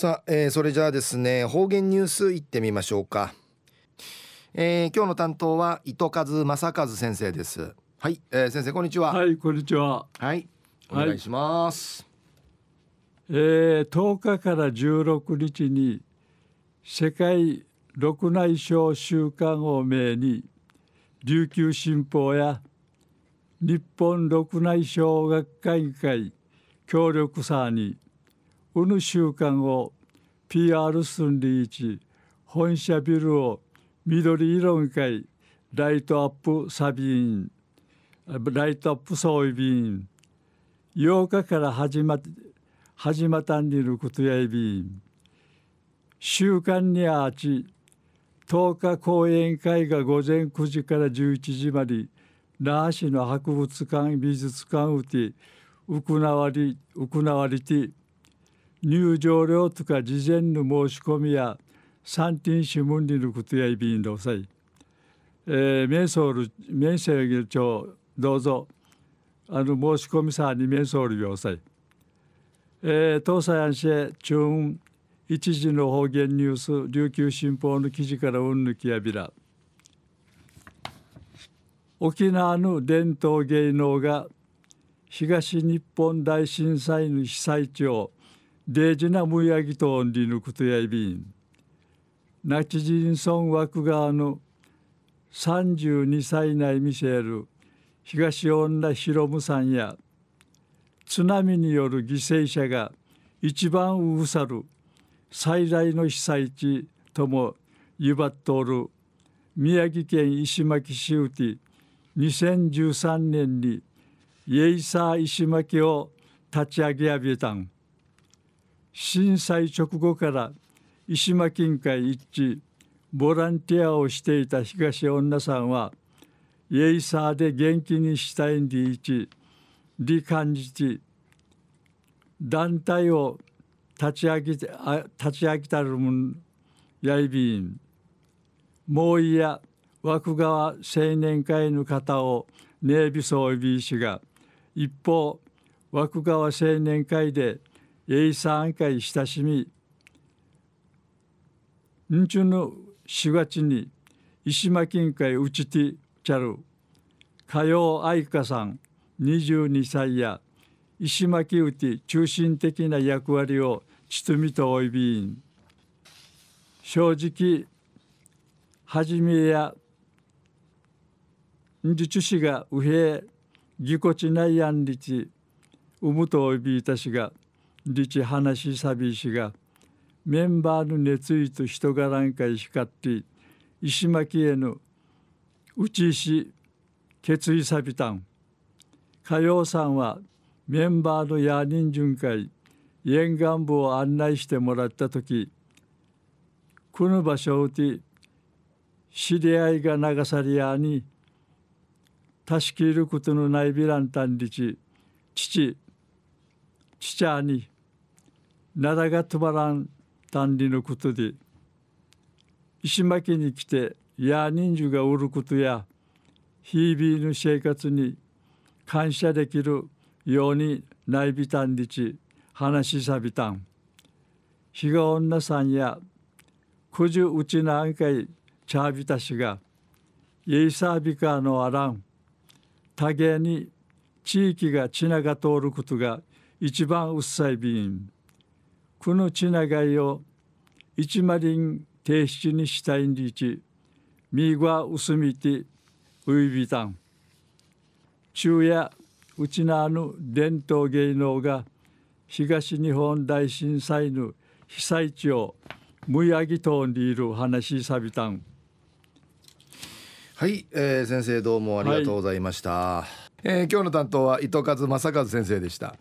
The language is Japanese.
さあ、えー、それじゃあですね方言ニュースいってみましょうか、えー、今日の担当は糸数正和先生です。はい、えー、先生こんにちは。はいこんにちは。はいお願いします、はい、えー、10日から16日に世界六内省週間を命に琉球新報や日本六内省学会議会協力さにうぬ習慣を PR 寸理一本社ビルを緑色に会ライトアップサビーンライトアップ装備便8日から始ま始まったんでいることやいびん週間にあち10日講演会が午前9時から11時まで那覇市の博物館美術館うて行わり行われて入場料とか事前の申し込みや三点新聞にのことやいびんどさい。えー、メンソール、メンセール長、どうぞ、あの、申し込みさにメンソール要塞。えー、東西安市中一時の方言ニュース、琉球新報の記事からうんぬきやびら。沖縄の伝統芸能が東日本大震災の被災地をデージなむやぎとんりぬくとやいびん。ナチジンソン枠側の32歳内ミシェル東女ヒロムさんや津波による犠牲者が一番うさる最大の被災地ともゆばっとる宮城県石巻市うて2013年にイエイサー石巻を立ち上げやびたん。震災直後から石間近海一致ボランティアをしていた東女さんはイエイサーで元気にしたいんでいち理感じて団体を立ち上げて立ち上げたるもんやいびん。もういや枠川青年会の方をネイビソイビー氏が一方枠川青年会でイサー会親しみんちゅの4月に石巻近海うちてちゃる火曜愛花さん22歳や石巻うて中心的な役割を包みとおいびん。正直はじめやんじちしがうへぎこちないやんりちうむとおいびいたしがリチ話さびしがメンバーの熱意と人柄んかい光って石巻への打ち石決意さびたん。火曜さんはメンバーのヤーニン巡回沿岸部を案内してもらった時この場所で知り合いが流されやに助けることのないビランタンリチ父父になだが止まらん単理のことで石巻に来てや人数がおることや日々の生活に感謝できるようにないびたんりち話しさびたん。日が女さんやくじゅうちなんかいちゃびたしがイエサービカのあらん。多芸に地域がちなが通ることが一番うっさいびん。このちながいを一マリン提出にしたいんりちみがうすみてういびたん。昼夜うちなぬ伝統芸能が東日本大震災の被災地をむやぎとんでいる話さびたん。はい、えー、先生どうもありがとうございました、はい、えー、今日の担当は糸数正和先生でした